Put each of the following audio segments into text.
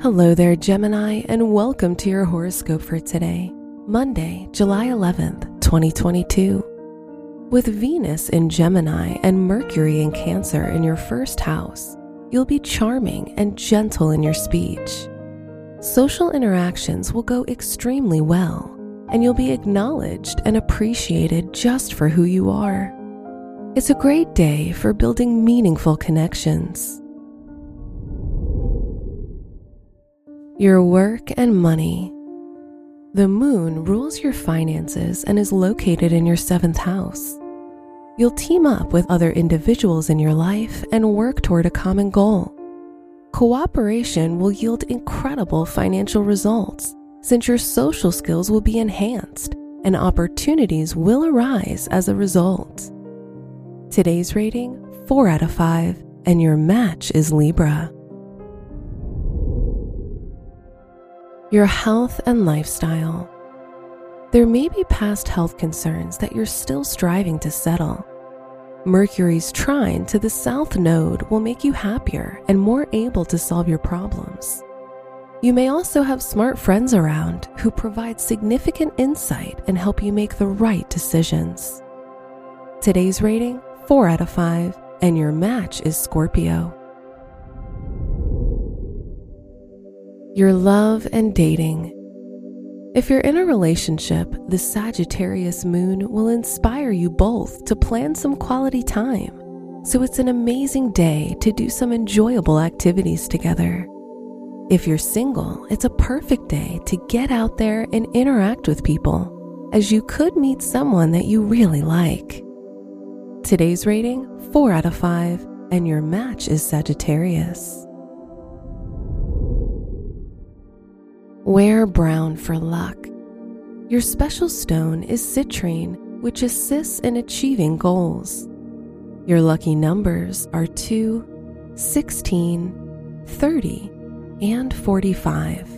Hello there, Gemini, and welcome to your horoscope for today, Monday, July 11th, 2022. With Venus in Gemini and Mercury in Cancer in your first house, you'll be charming and gentle in your speech. Social interactions will go extremely well, and you'll be acknowledged and appreciated just for who you are. It's a great day for building meaningful connections. Your work and money. The moon rules your finances and is located in your seventh house. You'll team up with other individuals in your life and work toward a common goal. Cooperation will yield incredible financial results since your social skills will be enhanced and opportunities will arise as a result. Today's rating 4 out of 5, and your match is Libra. Your health and lifestyle. There may be past health concerns that you're still striving to settle. Mercury's trine to the south node will make you happier and more able to solve your problems. You may also have smart friends around who provide significant insight and help you make the right decisions. Today's rating 4 out of 5, and your match is Scorpio. Your love and dating. If you're in a relationship, the Sagittarius moon will inspire you both to plan some quality time. So it's an amazing day to do some enjoyable activities together. If you're single, it's a perfect day to get out there and interact with people, as you could meet someone that you really like. Today's rating 4 out of 5, and your match is Sagittarius. Wear brown for luck. Your special stone is citrine, which assists in achieving goals. Your lucky numbers are 2, 16, 30, and 45.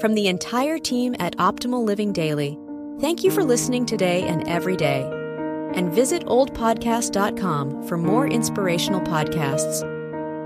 From the entire team at Optimal Living Daily, thank you for listening today and every day. And visit oldpodcast.com for more inspirational podcasts.